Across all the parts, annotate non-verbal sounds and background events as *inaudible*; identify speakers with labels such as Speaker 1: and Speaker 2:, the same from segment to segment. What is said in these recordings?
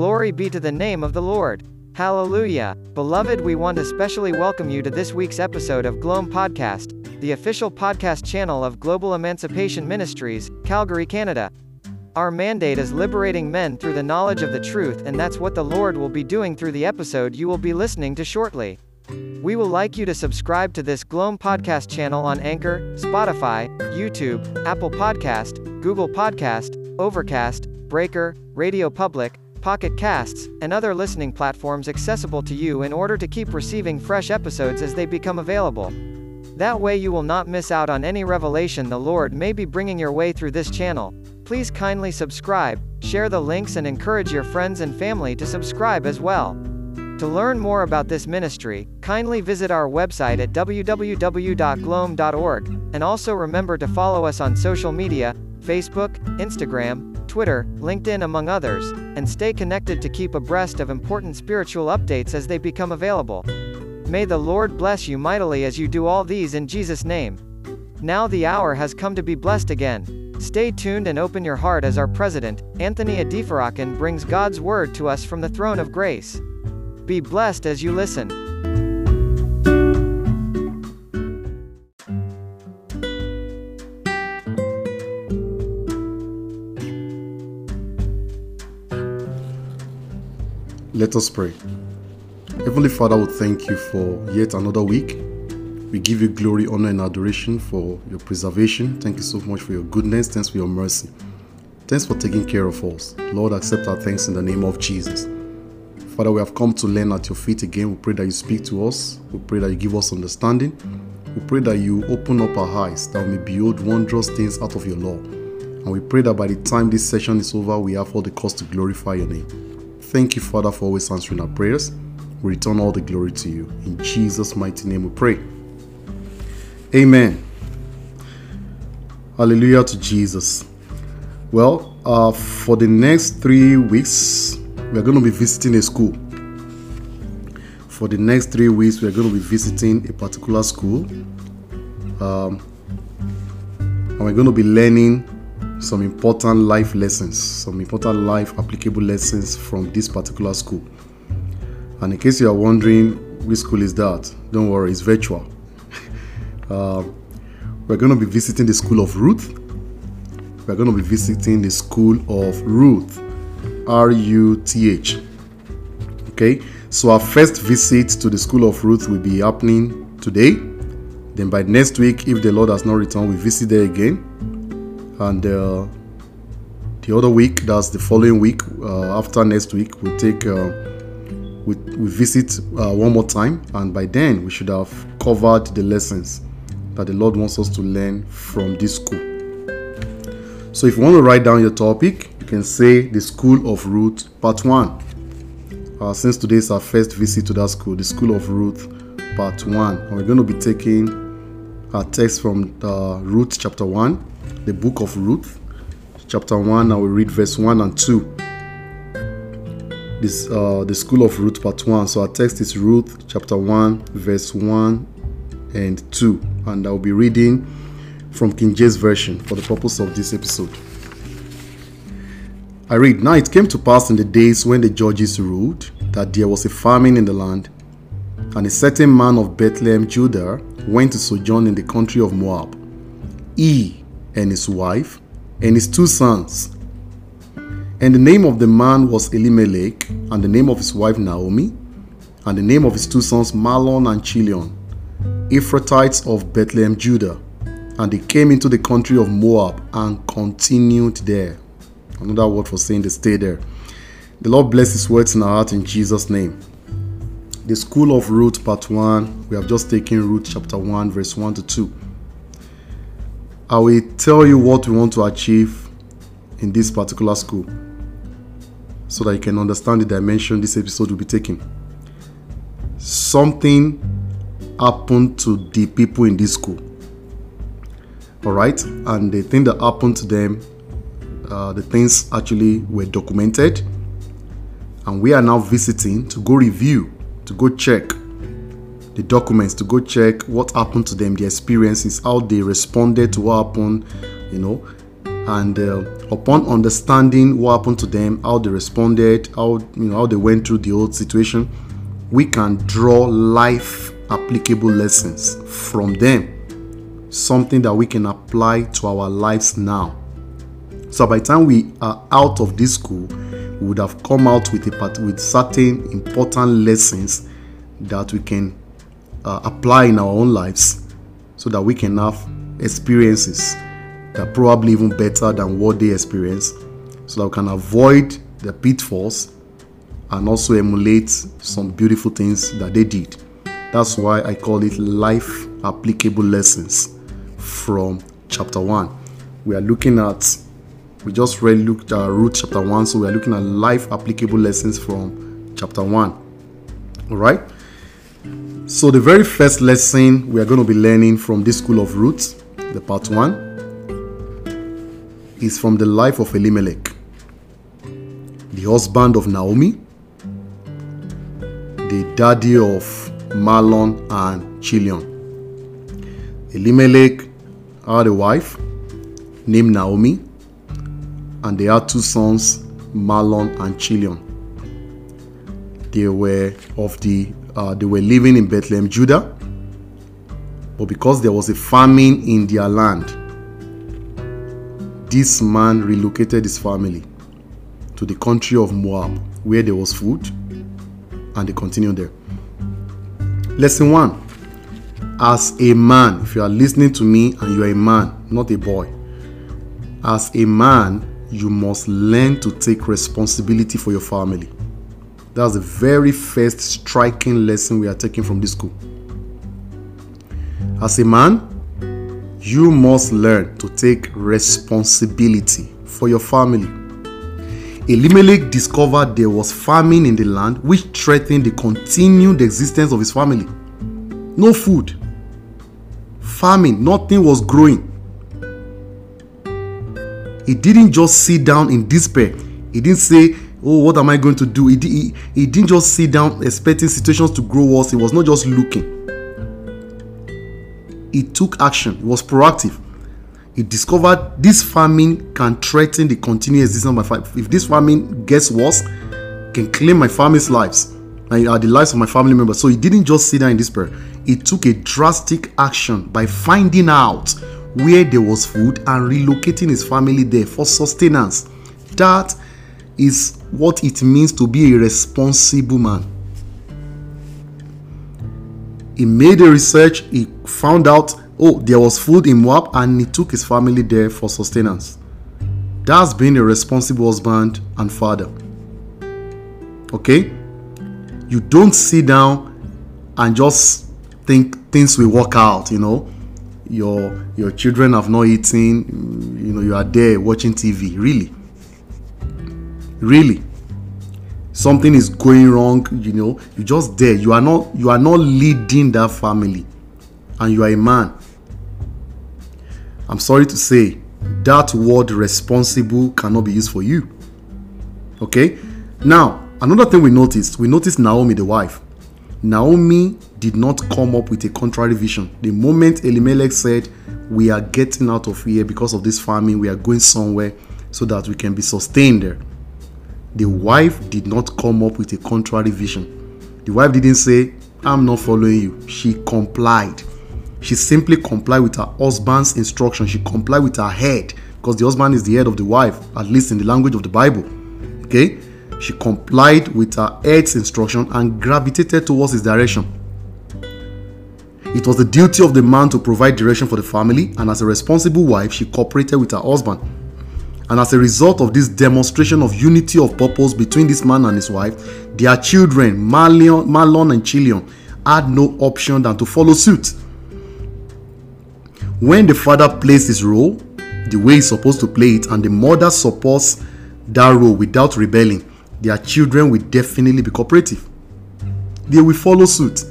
Speaker 1: Glory be to the name of the Lord. Hallelujah. Beloved, we want to specially welcome you to this week's episode of Gloam Podcast, the official podcast channel of Global Emancipation Ministries, Calgary, Canada. Our mandate is liberating men through the knowledge of the truth, and that's what the Lord will be doing through the episode you will be listening to shortly. We will like you to subscribe to this Gloam podcast channel on Anchor, Spotify, YouTube, Apple Podcast, Google Podcast, Overcast, Breaker, Radio Public, Pocket Casts, and other listening platforms accessible to you in order to keep receiving fresh episodes as they become available. That way you will not miss out on any revelation the Lord may be bringing your way through this channel. Please kindly subscribe, share the links and encourage your friends and family to subscribe as well. To learn more about this ministry, kindly visit our website at www.gloam.org, and also remember to follow us on social media, Facebook, Instagram, Twitter, LinkedIn among others, and stay connected to keep abreast of important spiritual updates as they become available. May the Lord bless you mightily as you do all these in Jesus' name. Now the hour has come to be blessed again. Stay tuned and open your heart as our president, Anthony Adefarakan brings God's word to us from the throne of grace. Be blessed as you listen.
Speaker 2: Let us pray. Heavenly Father, we thank you for yet another week. We give you glory, honor, and adoration for your preservation. Thank you so much for your goodness. Thanks for your mercy. Thanks for taking care of us. Lord, accept our thanks in the name of Jesus. Father, we have come to learn at your feet again. We pray that you speak to us. We pray that you give us understanding. We pray that you open up our eyes that we may behold wondrous things out of your law. And we pray that by the time this session is over, we have all the cause to glorify your name. Thank you, Father, for always answering our prayers. We return all the glory to you. In Jesus' mighty name we pray. Amen. Hallelujah to Jesus. Well, uh, for the next three weeks, we are going to be visiting a school. For the next three weeks, we are going to be visiting a particular school. Um, and we're going to be learning some important life lessons, some important life applicable lessons from this particular school. And in case you are wondering which school is that, don't worry, it's virtual. *laughs* uh, we're going to be visiting the school of Ruth. We're going to be visiting the school of Ruth, R U T H. Okay, so our first visit to the school of Ruth will be happening today. Then by next week, if the Lord has not returned, we visit there again and uh, the other week that's the following week uh, after next week we'll take uh, we, we visit uh, one more time and by then we should have covered the lessons that the lord wants us to learn from this school. So if you want to write down your topic you can say the school of ruth part one. Uh, since today is our first visit to that school the school of ruth part one. And we're going to be taking our text from uh, ruth chapter 1 the book of Ruth, chapter 1. I will read verse 1 and 2. This uh, the school of Ruth, part 1. So our text is Ruth, chapter 1, verse 1 and 2. And I will be reading from King James Version for the purpose of this episode. I read Now it came to pass in the days when the judges ruled that there was a famine in the land, and a certain man of Bethlehem, Judah, went to sojourn in the country of Moab. He and his wife, and his two sons. And the name of the man was Elimelech, and the name of his wife Naomi, and the name of his two sons Mahlon and Chilion, Ephrathites of Bethlehem, Judah. And they came into the country of Moab and continued there. Another word for saying they stayed there. The Lord bless his words in our heart in Jesus' name. The School of Ruth, part 1. We have just taken Ruth chapter 1, verse 1 to 2. I will tell you what we want to achieve in this particular school so that you can understand the dimension this episode will be taking. Something happened to the people in this school. All right, and the thing that happened to them, uh, the things actually were documented, and we are now visiting to go review, to go check the documents to go check what happened to them, the experiences, how they responded to what happened, you know, and uh, upon understanding what happened to them, how they responded, how you know how they went through the old situation, we can draw life applicable lessons from them, something that we can apply to our lives now. So by the time we are out of this school, we would have come out with a with certain important lessons that we can uh, apply in our own lives, so that we can have experiences that are probably even better than what they experience, so that we can avoid the pitfalls and also emulate some beautiful things that they did. That's why I call it life applicable lessons from chapter 1. We are looking at, we just read looked at Ruth chapter 1, so we are looking at life applicable lessons from chapter 1. All right? So, the very first lesson we are going to be learning from this school of Ruth, the part 1, is from the life of Elimelech, the husband of Naomi, the daddy of Mahlon and Chilion. Elimelech had a wife named Naomi, and they had two sons, Mahlon and Chilion. They were of the uh, they were living in Bethlehem, Judah, but because there was a famine in their land, this man relocated his family to the country of Moab, where there was food, and they continued there. Lesson one As a man, if you are listening to me and you are a man, not a boy, as a man, you must learn to take responsibility for your family. That's the very first striking lesson we are taking from this school. As a man, you must learn to take responsibility for your family. Elimelech discovered there was famine in the land which threatened the continued existence of his family. No food, famine, nothing was growing. He didn't just sit down in despair. He didn't say, Oh, what am I going to do? He, he, he didn't just sit down expecting situations to grow worse. He was not just looking. He took action, he was proactive. He discovered this famine can threaten the continued existence of my family. If this famine gets worse, can claim my family's lives and the lives of my family members. So he didn't just sit down in despair. He took a drastic action by finding out where there was food and relocating his family there for sustenance. That is what it means to be a responsible man. He made a research, he found out, oh, there was food in Moab, and he took his family there for sustenance. That's being a responsible husband and father. Okay? You don't sit down and just think things will work out, you know. Your your children have not eaten, you know, you are there watching TV. Really? Really? something is going wrong you know? You just there. You are not you are not leading that family. And you are a man. I'm sorry to say that word responsible cannot be used for you. Okay? Now another thing we noticed we noticed naomi the wife. Naomi did not come up with a contrary vision. The moment elimelech said we are getting out of here because of this famine we are going somewhere so that we can be sustained there the wife did not come up with a contrary vision. The wife didn't say, I'm not following you. She complied. She simply complied with her husband's instruction. She complied with her head because the husband is the head of the wife, at least in the language of the Bible. Okay? She complied with her head's instruction and gravitated towards his direction. It was the duty of the man to provide direction for the family, and as a responsible wife, she cooperated with her husband. And as a result of this demonstration of unity of purpose between this man and his wife, their children, Mahlon and Chilion, had no option than to follow suit. When the father plays his role the way he's supposed to play it, and the mother supports that role without rebelling, their children will definitely be cooperative. They will follow suit.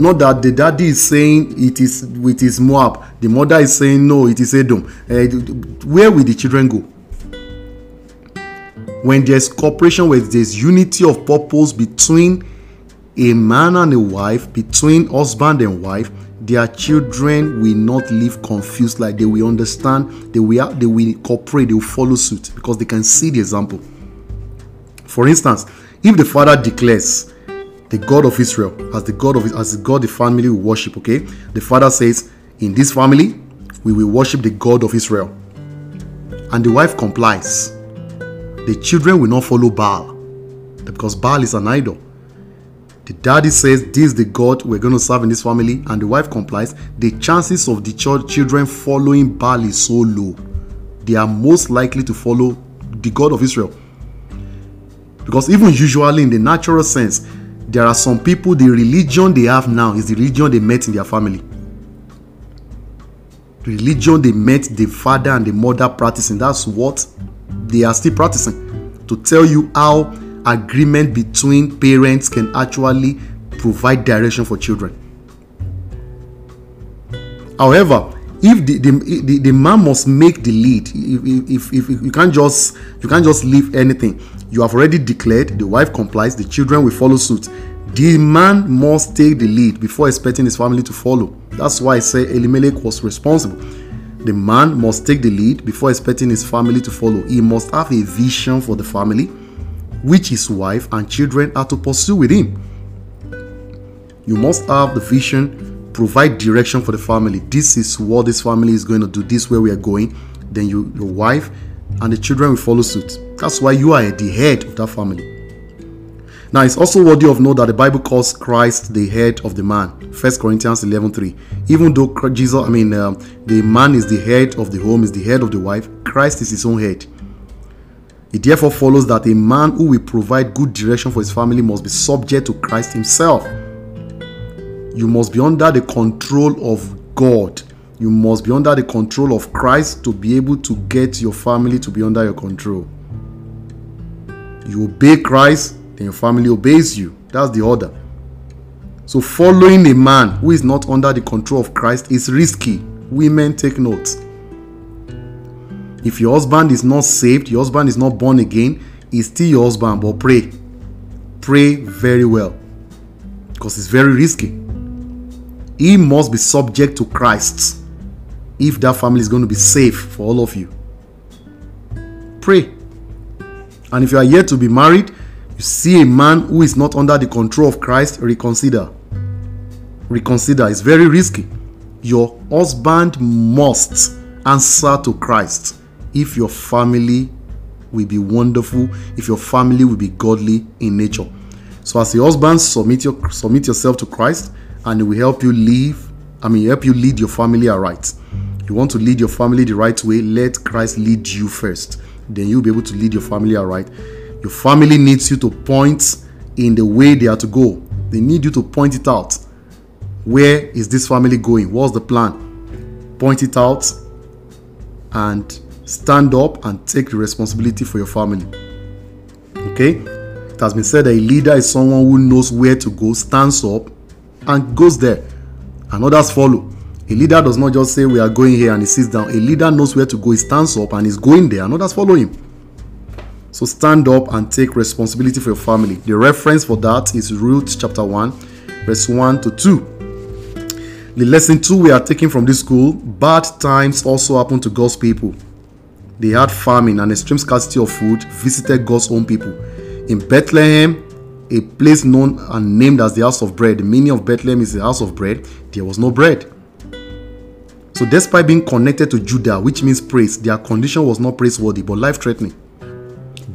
Speaker 2: Not that the daddy is saying it is with his Moab, the mother is saying no, it is Edom. Uh, where will the children go? When there's cooperation, where there's unity of purpose between a man and a wife, between husband and wife, their children will not live confused like they will understand they will they will cooperate they will follow suit because they can see the example for instance if the father declares the god of israel as the god of as the god the family will worship okay the father says in this family we will worship the god of israel and the wife complies the children will not follow baal because baal is an idol the daddy says this is the God we're going to serve in this family, and the wife complies, the chances of the ch- children following Baal is so low. They are most likely to follow the God of Israel. Because even usually, in the natural sense, there are some people, the religion they have now is the religion they met in their family. Religion they met the father and the mother practicing, that's what they are still practicing. To tell you how agreement between parents can actually provide direction for children. However, if the, the, the, the man must make the lead, if, if, if you can't just you can't just leave anything, you have already declared, the wife complies, the children will follow suit. The man must take the lead before expecting his family to follow. That's why I say Elimelech was responsible. The man must take the lead before expecting his family to follow. He must have a vision for the family which his wife and children are to pursue with him. You must have the vision, provide direction for the family. This is what this family is going to do, this where we are going. Then you, your wife and the children will follow suit. That's why you are at the head of that family. Now it's also worthy of note that the Bible calls Christ the head of the man. 1 Corinthians 11:3. Even though Jesus, I mean, um, the man is the head of the home, is the head of the wife, Christ is his own head. It therefore follows that a man who will provide good direction for his family must be subject to Christ himself. You must be under the control of God. You must be under the control of Christ to be able to get your family to be under your control. You obey Christ, then your family obeys you. That's the order. So, following a man who is not under the control of Christ is risky. Women take note. If your husband is not saved, your husband is not born again, he's still your husband, but pray. Pray very well because it's very risky. He must be subject to Christ if that family is going to be safe for all of you. Pray. And if you are yet to be married, you see a man who is not under the control of Christ, reconsider. Reconsider. It's very risky. Your husband must answer to Christ if your family will be wonderful, if your family will be godly in nature. So as a husband, submit your submit yourself to Christ, and it will help you live. I mean, help you lead your family aright. You want to lead your family the right way, let Christ lead you first. Then you'll be able to lead your family aright. Your family needs you to point in the way they are to go. They need you to point it out. Where is this family going? What's the plan? Point it out and stand up and take the responsibility for your family. Okay? It has been said that a leader is someone who knows where to go, stands up, and goes there, and others follow. A leader does not just say, We are going here and he sits down. A leader knows where to go, he stands up, and is going there, and others follow him. So stand up and take responsibility for your family. The reference for that is Ruth chapter 1, verse 1 to 2. The lesson 2 we are taking from this school bad times also happen to God's people they had famine and extreme scarcity of food visited God's own people. In Bethlehem, a place known and named as the house of bread, the meaning of Bethlehem is the house of bread, there was no bread. So, despite being connected to Judah, which means praise, their condition was not praiseworthy but life threatening.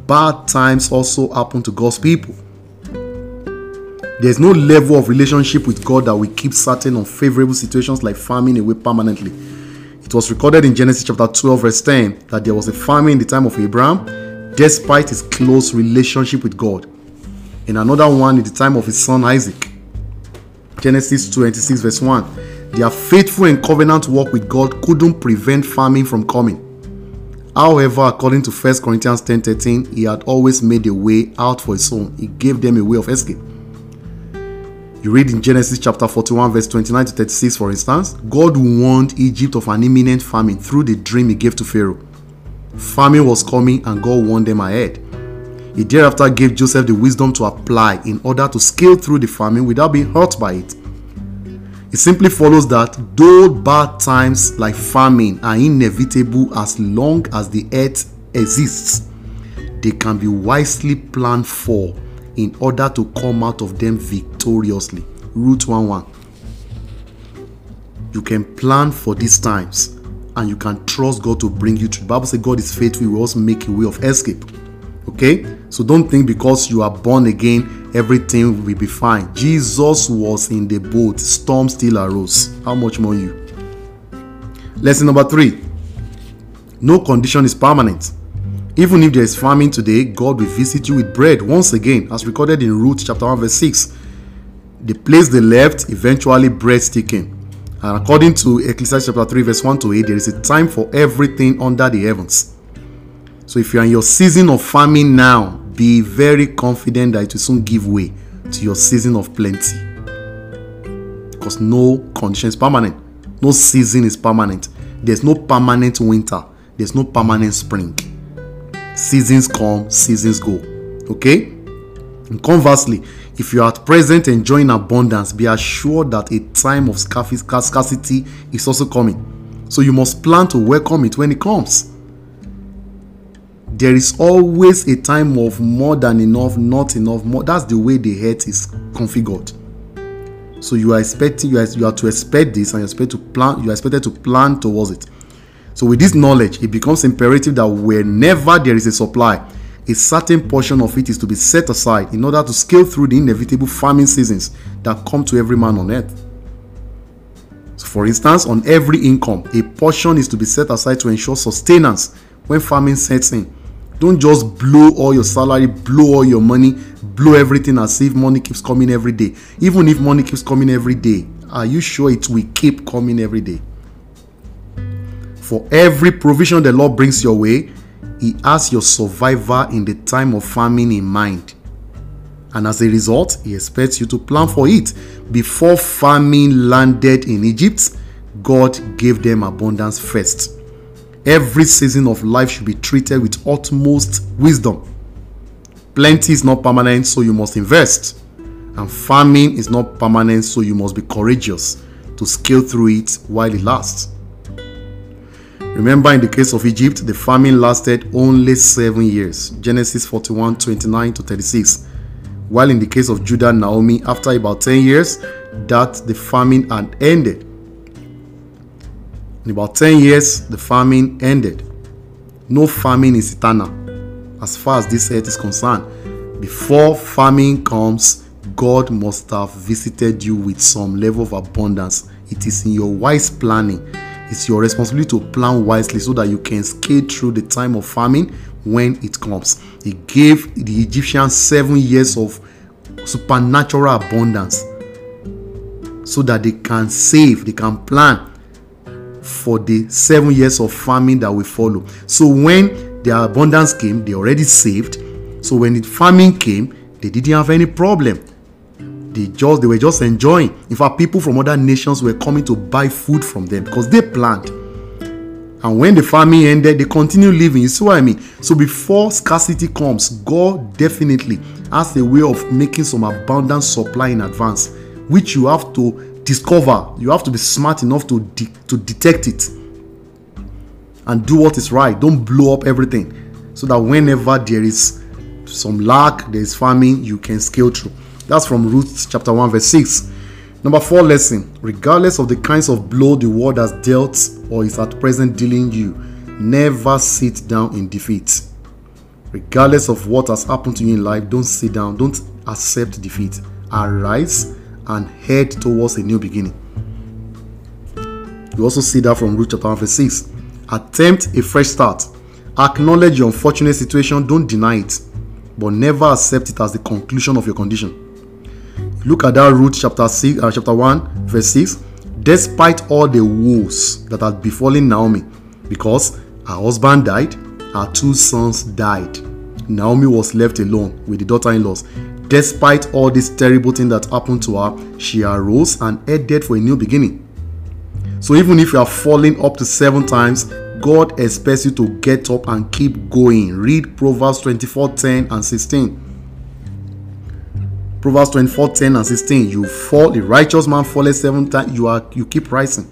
Speaker 2: Bad times also happen to God's people. There's no level of relationship with God that will keep certain unfavorable situations like famine away permanently. It was recorded in Genesis chapter 12, verse 10, that there was a famine in the time of Abraham, despite his close relationship with God. In another one in the time of his son Isaac. Genesis 26, verse 1. Their faithful and covenant work with God couldn't prevent famine from coming. However, according to 1 Corinthians 10 13, he had always made a way out for his own. He gave them a way of escape. You read in Genesis chapter 41, verse 29 to 36, for instance, God warned Egypt of an imminent famine through the dream he gave to Pharaoh. Famine was coming and God warned them ahead. He thereafter gave Joseph the wisdom to apply in order to scale through the famine without being hurt by it. It simply follows that though bad times like famine are inevitable as long as the earth exists, they can be wisely planned for in order to come out of them victoriously. Ruth 1 1. You can plan for these times and you can trust God to bring you through. The Bible says God is faithful, He will also make a way of escape. Okay? So don't think because you are born again, everything will be fine. Jesus was in the boat, storm still arose. How much more you? Lesson number three no condition is permanent. Even if there is famine today, God will visit you with bread once again, as recorded in Ruth chapter 1, verse 6. The place they left, eventually bread sticking. And according to Ecclesiastes chapter 3, verse 1 to 8, there is a time for everything under the heavens. So if you are in your season of famine now, be very confident that it will soon give way to your season of plenty. Because no condition is permanent, no season is permanent. There's no permanent winter, there's no permanent spring. Seasons come, seasons go. Okay? And conversely, if you are at present enjoying abundance, be assured that a time of scarcity is also coming. So you must plan to welcome it when it comes. There is always a time of more than enough, not enough, more. That's the way the head is configured. So you are expecting you are, you are to expect this and you expect to plan you are expected to plan towards it. So, with this knowledge, it becomes imperative that whenever there is a supply, a certain portion of it is to be set aside in order to scale through the inevitable farming seasons that come to every man on earth. So, for instance, on every income, a portion is to be set aside to ensure sustenance when farming sets in. Don't just blow all your salary, blow all your money, blow everything as if money keeps coming every day. Even if money keeps coming every day, are you sure it will keep coming every day? For every provision the Lord brings your way, He has your survival in the time of famine in mind. And as a result, He expects you to plan for it. Before famine landed in Egypt, God gave them abundance first. Every season of life should be treated with utmost wisdom. Plenty is not permanent, so you must invest. And famine is not permanent, so you must be courageous to scale through it while it lasts. Remember, in the case of Egypt, the famine lasted only seven years Genesis 41 29 to 36. While in the case of Judah and Naomi, after about 10 years, that the famine had ended. In about 10 years, the famine ended. No famine is eternal as far as this earth is concerned. Before famine comes, God must have visited you with some level of abundance. It is in your wise planning it's your responsibility to plan wisely so that you can skate through the time of famine when it comes. He gave the Egyptians seven years of supernatural abundance so that they can save, they can plan for the seven years of farming that will follow. So when their abundance came, they already saved. So when the farming came, they didn't have any problem they just they were just enjoying. In fact, people from other nations were coming to buy food from them because they planned. And when the farming ended, they continue living. You see what I mean? So before scarcity comes, God definitely has a way of making some abundant supply in advance, which you have to discover. You have to be smart enough to de- to detect it and do what is right. Don't blow up everything, so that whenever there is some lack, there is famine, you can scale through. That's from Ruth chapter 1, verse 6. Number four lesson regardless of the kinds of blow the world has dealt or is at present dealing you, never sit down in defeat. Regardless of what has happened to you in life, don't sit down, don't accept defeat. Arise and head towards a new beginning. You also see that from Ruth chapter 1, verse 6. Attempt a fresh start. Acknowledge your unfortunate situation, don't deny it, but never accept it as the conclusion of your condition. Look at that Ruth chapter 6, uh, chapter 1, verse 6. Despite all the woes that had befallen Naomi, because her husband died, her two sons died. Naomi was left alone with the daughter in laws. Despite all this terrible thing that happened to her, she arose and headed for a new beginning. So even if you are falling up to seven times, God expects you to get up and keep going. Read Proverbs 24 10 and 16. Proverbs 24 10 and 16. You fall, the righteous man falls seven times, you are you keep rising.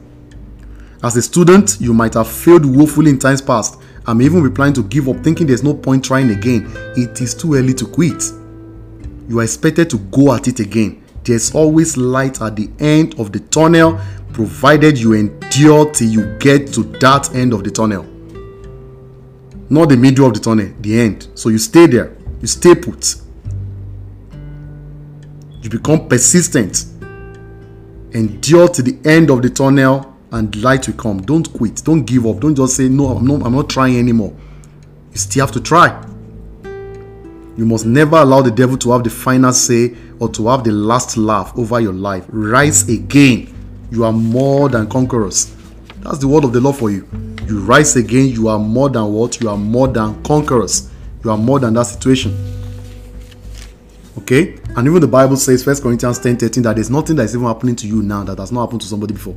Speaker 2: As a student, you might have failed woefully in times past. I'm even be planning to give up, thinking there's no point trying again. It is too early to quit. You are expected to go at it again. There's always light at the end of the tunnel, provided you endure till you get to that end of the tunnel. Not the middle of the tunnel, the end. So you stay there, you stay put. You become persistent. Endure to the end of the tunnel and light will come. Don't quit. Don't give up. Don't just say, No, I'm not, I'm not trying anymore. You still have to try. You must never allow the devil to have the final say or to have the last laugh over your life. Rise again. You are more than conquerors. That's the word of the Lord for you. You rise again. You are more than what? You are more than conquerors. You are more than that situation. Okay? And even the Bible says, 1 Corinthians 10 13, that there's nothing that's even happening to you now that has not happened to somebody before.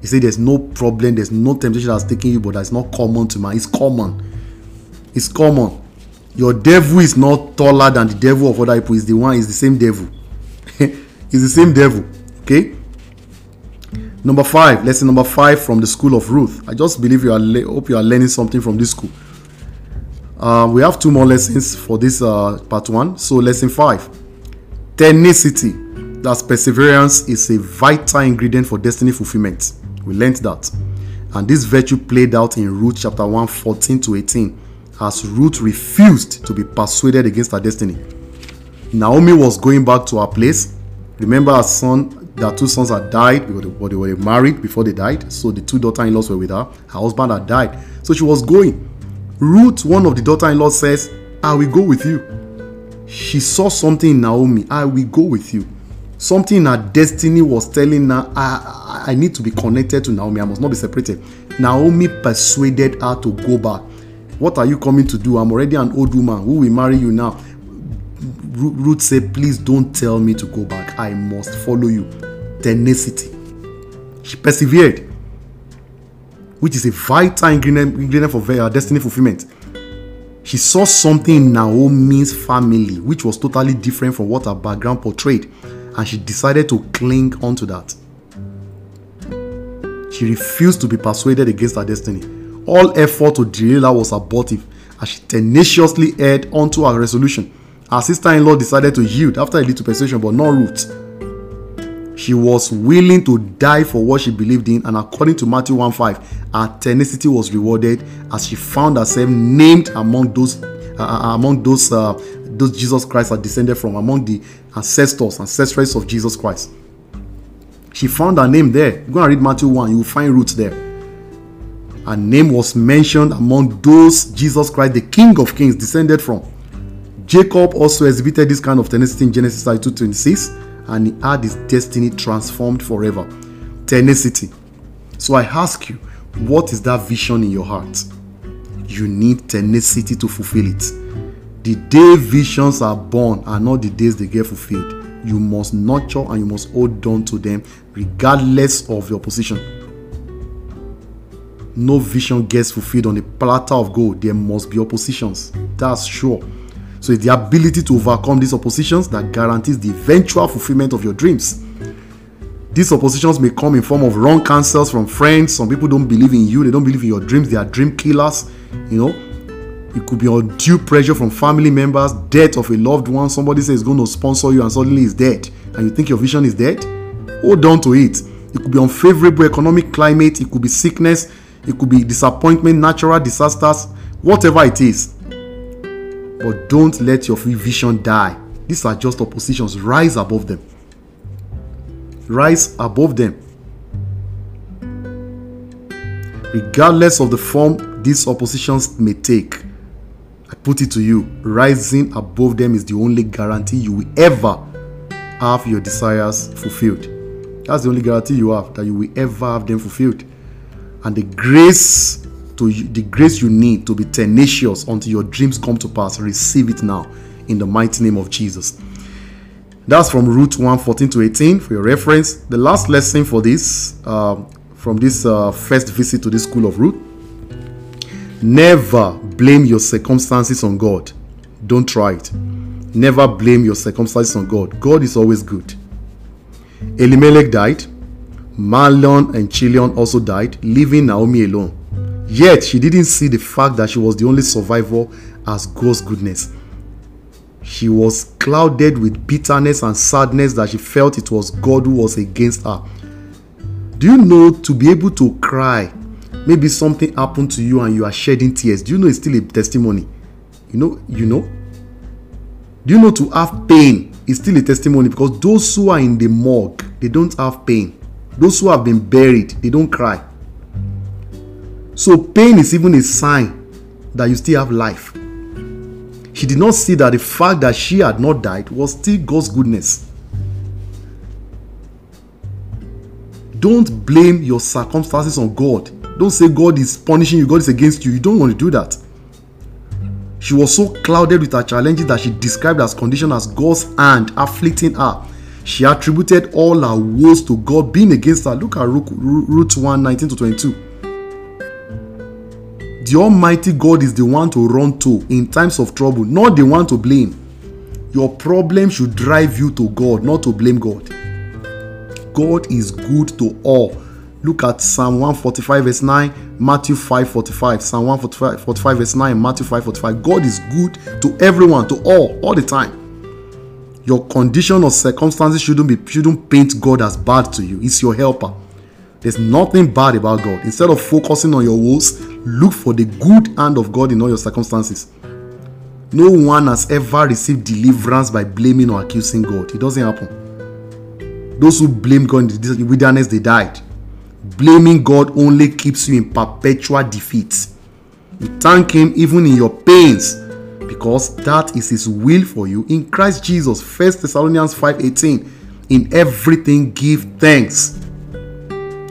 Speaker 2: He said there's no problem, there's no temptation that's taking you, but that's not common to man. It's common. It's common. Your devil is not taller than the devil of other people. It's the one, it's the same devil. *laughs* it's the same devil. Okay? Number five, lesson number five from the school of Ruth. I just believe you are le- hope you are learning something from this school. Uh, we have two more lessons for this uh, part one. So, lesson five tenacity, that's perseverance, is a vital ingredient for destiny fulfillment. We learned that. And this virtue played out in Ruth chapter 1, 14 to 18, as Ruth refused to be persuaded against her destiny. Naomi was going back to her place. Remember, her son, their two sons had died because they, they were married before they died. So the two daughter-in-laws were with her. Her husband had died. So she was going. Ruth, one of the daughter-in-laws, says, I will go with you. She saw something in Naomi. I will go with you. Something in her destiny was telling her, I, I need to be connected to Naomi. I must not be separated. Naomi persuaded her to go back. What are you coming to do? I'm already an old woman. Who will marry you now? Ruth said, Please don't tell me to go back. I must follow you. Tenacity. She persevered, which is a vital ingredient, for her destiny fulfillment. She saw something in Naomi's family which was totally different from what her background portrayed, and she decided to cling onto that. She refused to be persuaded against her destiny. All effort to derail her was abortive, as she tenaciously held onto her resolution. Her sister-in-law decided to yield after a little persuasion, but not Ruth. She was willing to die for what she believed in, and according to Matthew 1 5, her tenacity was rewarded as she found herself named among those uh, uh among those uh, those Jesus Christ are descended from, among the ancestors, ancestors of Jesus Christ. She found her name there. Go and read Matthew 1, you will find Ruth there. Her name was mentioned among those Jesus Christ, the King of Kings, descended from. Jacob also exhibited this kind of tenacity in Genesis 32 26 and he had his destiny transformed forever. Tenacity. So I ask you, what is that vision in your heart? You need tenacity to fulfill it. The day visions are born are not the days they get fulfilled. You must nurture and you must hold on to them regardless of your position. No vision gets fulfilled on a platter of gold. There must be oppositions. That's sure. So it's the ability to overcome these oppositions that guarantees the eventual fulfillment of your dreams. These oppositions may come in form of wrong counsels from friends. Some people don't believe in you, they don't believe in your dreams, they are dream killers. You know, it could be undue pressure from family members, death of a loved one. Somebody says going to sponsor you and suddenly is dead, and you think your vision is dead. Hold on to it. It could be unfavorable economic climate, it could be sickness, it could be disappointment, natural disasters, whatever it is. But don't let your free vision die. These are just oppositions. Rise above them. Rise above them. Regardless of the form these oppositions may take, I put it to you rising above them is the only guarantee you will ever have your desires fulfilled. That's the only guarantee you have that you will ever have them fulfilled. And the grace to the grace you need to be tenacious until your dreams come to pass. Receive it now in the mighty name of Jesus. That's from Ruth 1 14 to 18 for your reference. The last lesson for this, uh, from this uh, first visit to the school of Ruth never blame your circumstances on God. Don't try it. Never blame your circumstances on God. God is always good. Elimelech died. Mahlon and Chilion also died, leaving Naomi alone. Yet she didn't see the fact that she was the only survivor as God's goodness. She was clouded with bitterness and sadness that she felt it was God who was against her. Do you know to be able to cry? Maybe something happened to you and you are shedding tears. Do you know it's still a testimony? You know, you know. Do you know to have pain is still a testimony because those who are in the morgue, they don't have pain. Those who have been buried, they don't cry. So pain is even a sign that you still have life. She did not see that the fact that she had not died was still God's goodness. Don't blame your circumstances on God. Don't say God is punishing you, God is against you. You don't want to do that. She was so clouded with her challenges that she described as condition as God's hand afflicting her. She attributed all her woes to God being against her. Look at Ruth 1 19 to 22. The Almighty God is the one to run to in times of trouble, not the one to blame. Your problem should drive you to God, not to blame God. God is good to all. Look at Psalm 145, verse 9, Matthew 5 45. Psalm 145 45, verse 9, Matthew 5 45. God is good to everyone, to all, all the time. Your condition or circumstances shouldn't be shouldn't paint God as bad to you. It's your helper. There's nothing bad about God. Instead of focusing on your woes, look for the good hand of God in all your circumstances. No one has ever received deliverance by blaming or accusing God. It doesn't happen. Those who blame God in the wilderness, they died. Blaming God only keeps you in perpetual defeat. You thank Him even in your pains because that is His will for you in Christ Jesus. 1 Thessalonians 5:18. In everything give thanks.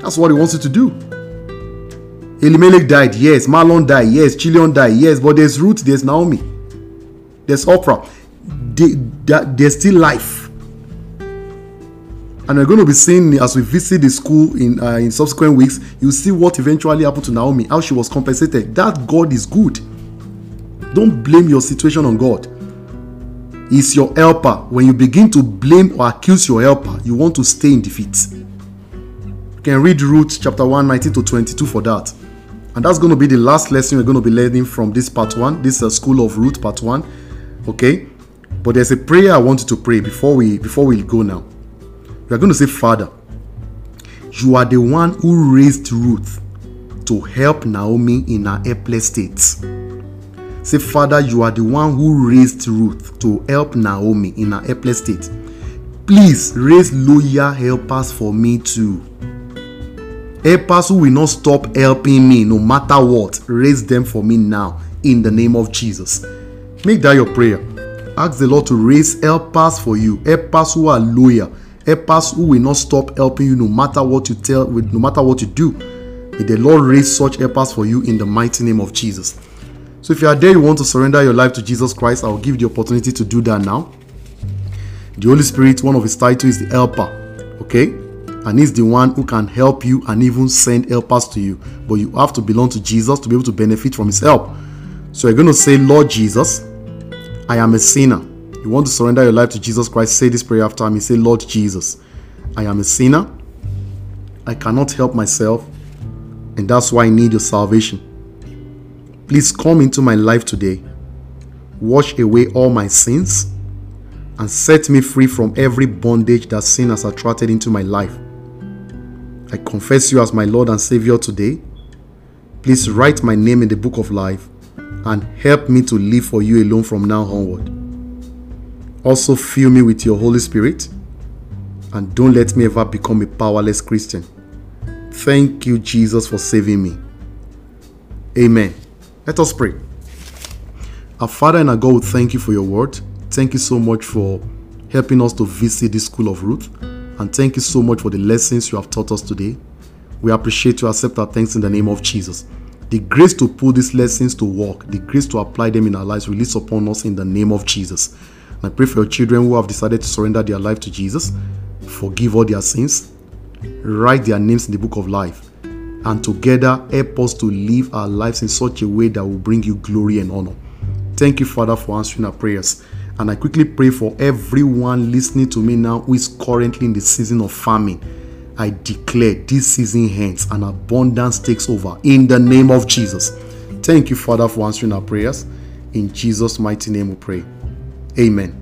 Speaker 2: That's what He wants you to do. Elimelech died, yes. Mahlon died, yes. Chilion died, yes. But there's Ruth, there's Naomi, there's Orpah. there's still life and we're going to be seeing as we visit the school in uh, in subsequent weeks you see what eventually happened to naomi how she was compensated that god is good don't blame your situation on god. He's your helper. When you begin to blame or accuse your helper you want to stay in defeat. You can read ruth chapter 1 19 to 22 for that. And that's going to be the last lesson we're going to be learning from this part one. This is a school of ruth part one okay? But there's a prayer i want you to pray before we before we go now. We are going to say, Father, you are the one who raised Ruth to help Naomi in her helpless state. Say, Father, you are the one who raised Ruth to help Naomi in her helpless state. Please raise loyal helpers for me too. Helpers who will not stop helping me no matter what. Raise them for me now in the name of Jesus. Make that your prayer. Ask the Lord to raise helpers for you, helpers who are loyal, helpers who will not stop helping you no matter what you tell, no matter what you do. May the Lord raise such helpers for you in the mighty name of Jesus. So if you are there, you want to surrender your life to Jesus Christ, I will give you the opportunity to do that now. The Holy Spirit, one of his titles is the helper. Okay? And he's the one who can help you and even send helpers to you. But you have to belong to Jesus to be able to benefit from his help. So you're going to say, Lord Jesus, I am a sinner you want to surrender your life to Jesus Christ, say this prayer after me. Say, Lord Jesus, I am a sinner. I cannot help myself, and that's why I need your salvation. Please come into my life today. Wash away all my sins and set me free from every bondage that sin has attracted into my life. I confess you as my Lord and Savior today. Please write my name in the book of life and help me to live for you alone from now onward. Also, fill me with your Holy Spirit and don't let me ever become a powerless Christian. Thank you, Jesus, for saving me. Amen. Let us pray. Our Father and our God, thank you for your word. Thank you so much for helping us to visit this school of Ruth. And thank you so much for the lessons you have taught us today. We appreciate you. Accept our thanks in the name of Jesus. The grace to put these lessons to work, the grace to apply them in our lives, release upon us in the name of Jesus. I pray for your children who have decided to surrender their life to Jesus. Forgive all their sins. Write their names in the book of life. And together help us to live our lives in such a way that will bring you glory and honor. Thank you, Father, for answering our prayers. And I quickly pray for everyone listening to me now who is currently in the season of famine. I declare this season ends and abundance takes over in the name of Jesus. Thank you, Father, for answering our prayers. In Jesus' mighty name we pray. Amen.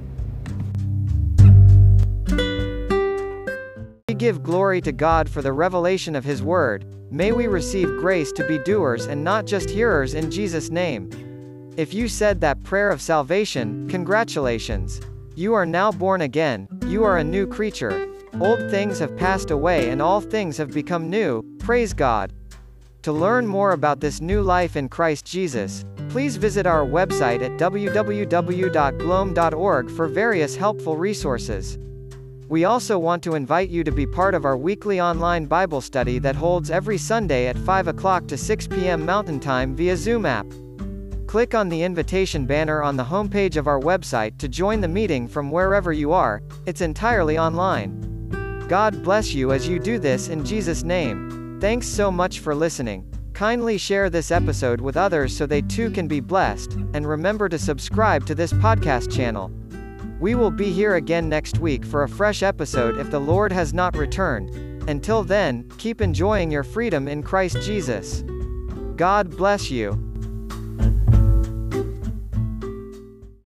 Speaker 1: We give glory to God for the revelation of His Word. May we receive grace to be doers and not just hearers in Jesus' name. If you said that prayer of salvation, congratulations. You are now born again, you are a new creature. Old things have passed away and all things have become new, praise God. To learn more about this new life in Christ Jesus, please visit our website at www.glom.org for various helpful resources. We also want to invite you to be part of our weekly online Bible study that holds every Sunday at 5 o'clock to 6 p.m. Mountain Time via Zoom app. Click on the invitation banner on the homepage of our website to join the meeting from wherever you are, it's entirely online. God bless you as you do this in Jesus' name. Thanks so much for listening. Kindly share this episode with others so they too can be blessed, and remember to subscribe to this podcast channel. We will be here again next week for a fresh episode if the Lord has not returned. Until then, keep enjoying your freedom in Christ Jesus. God bless you.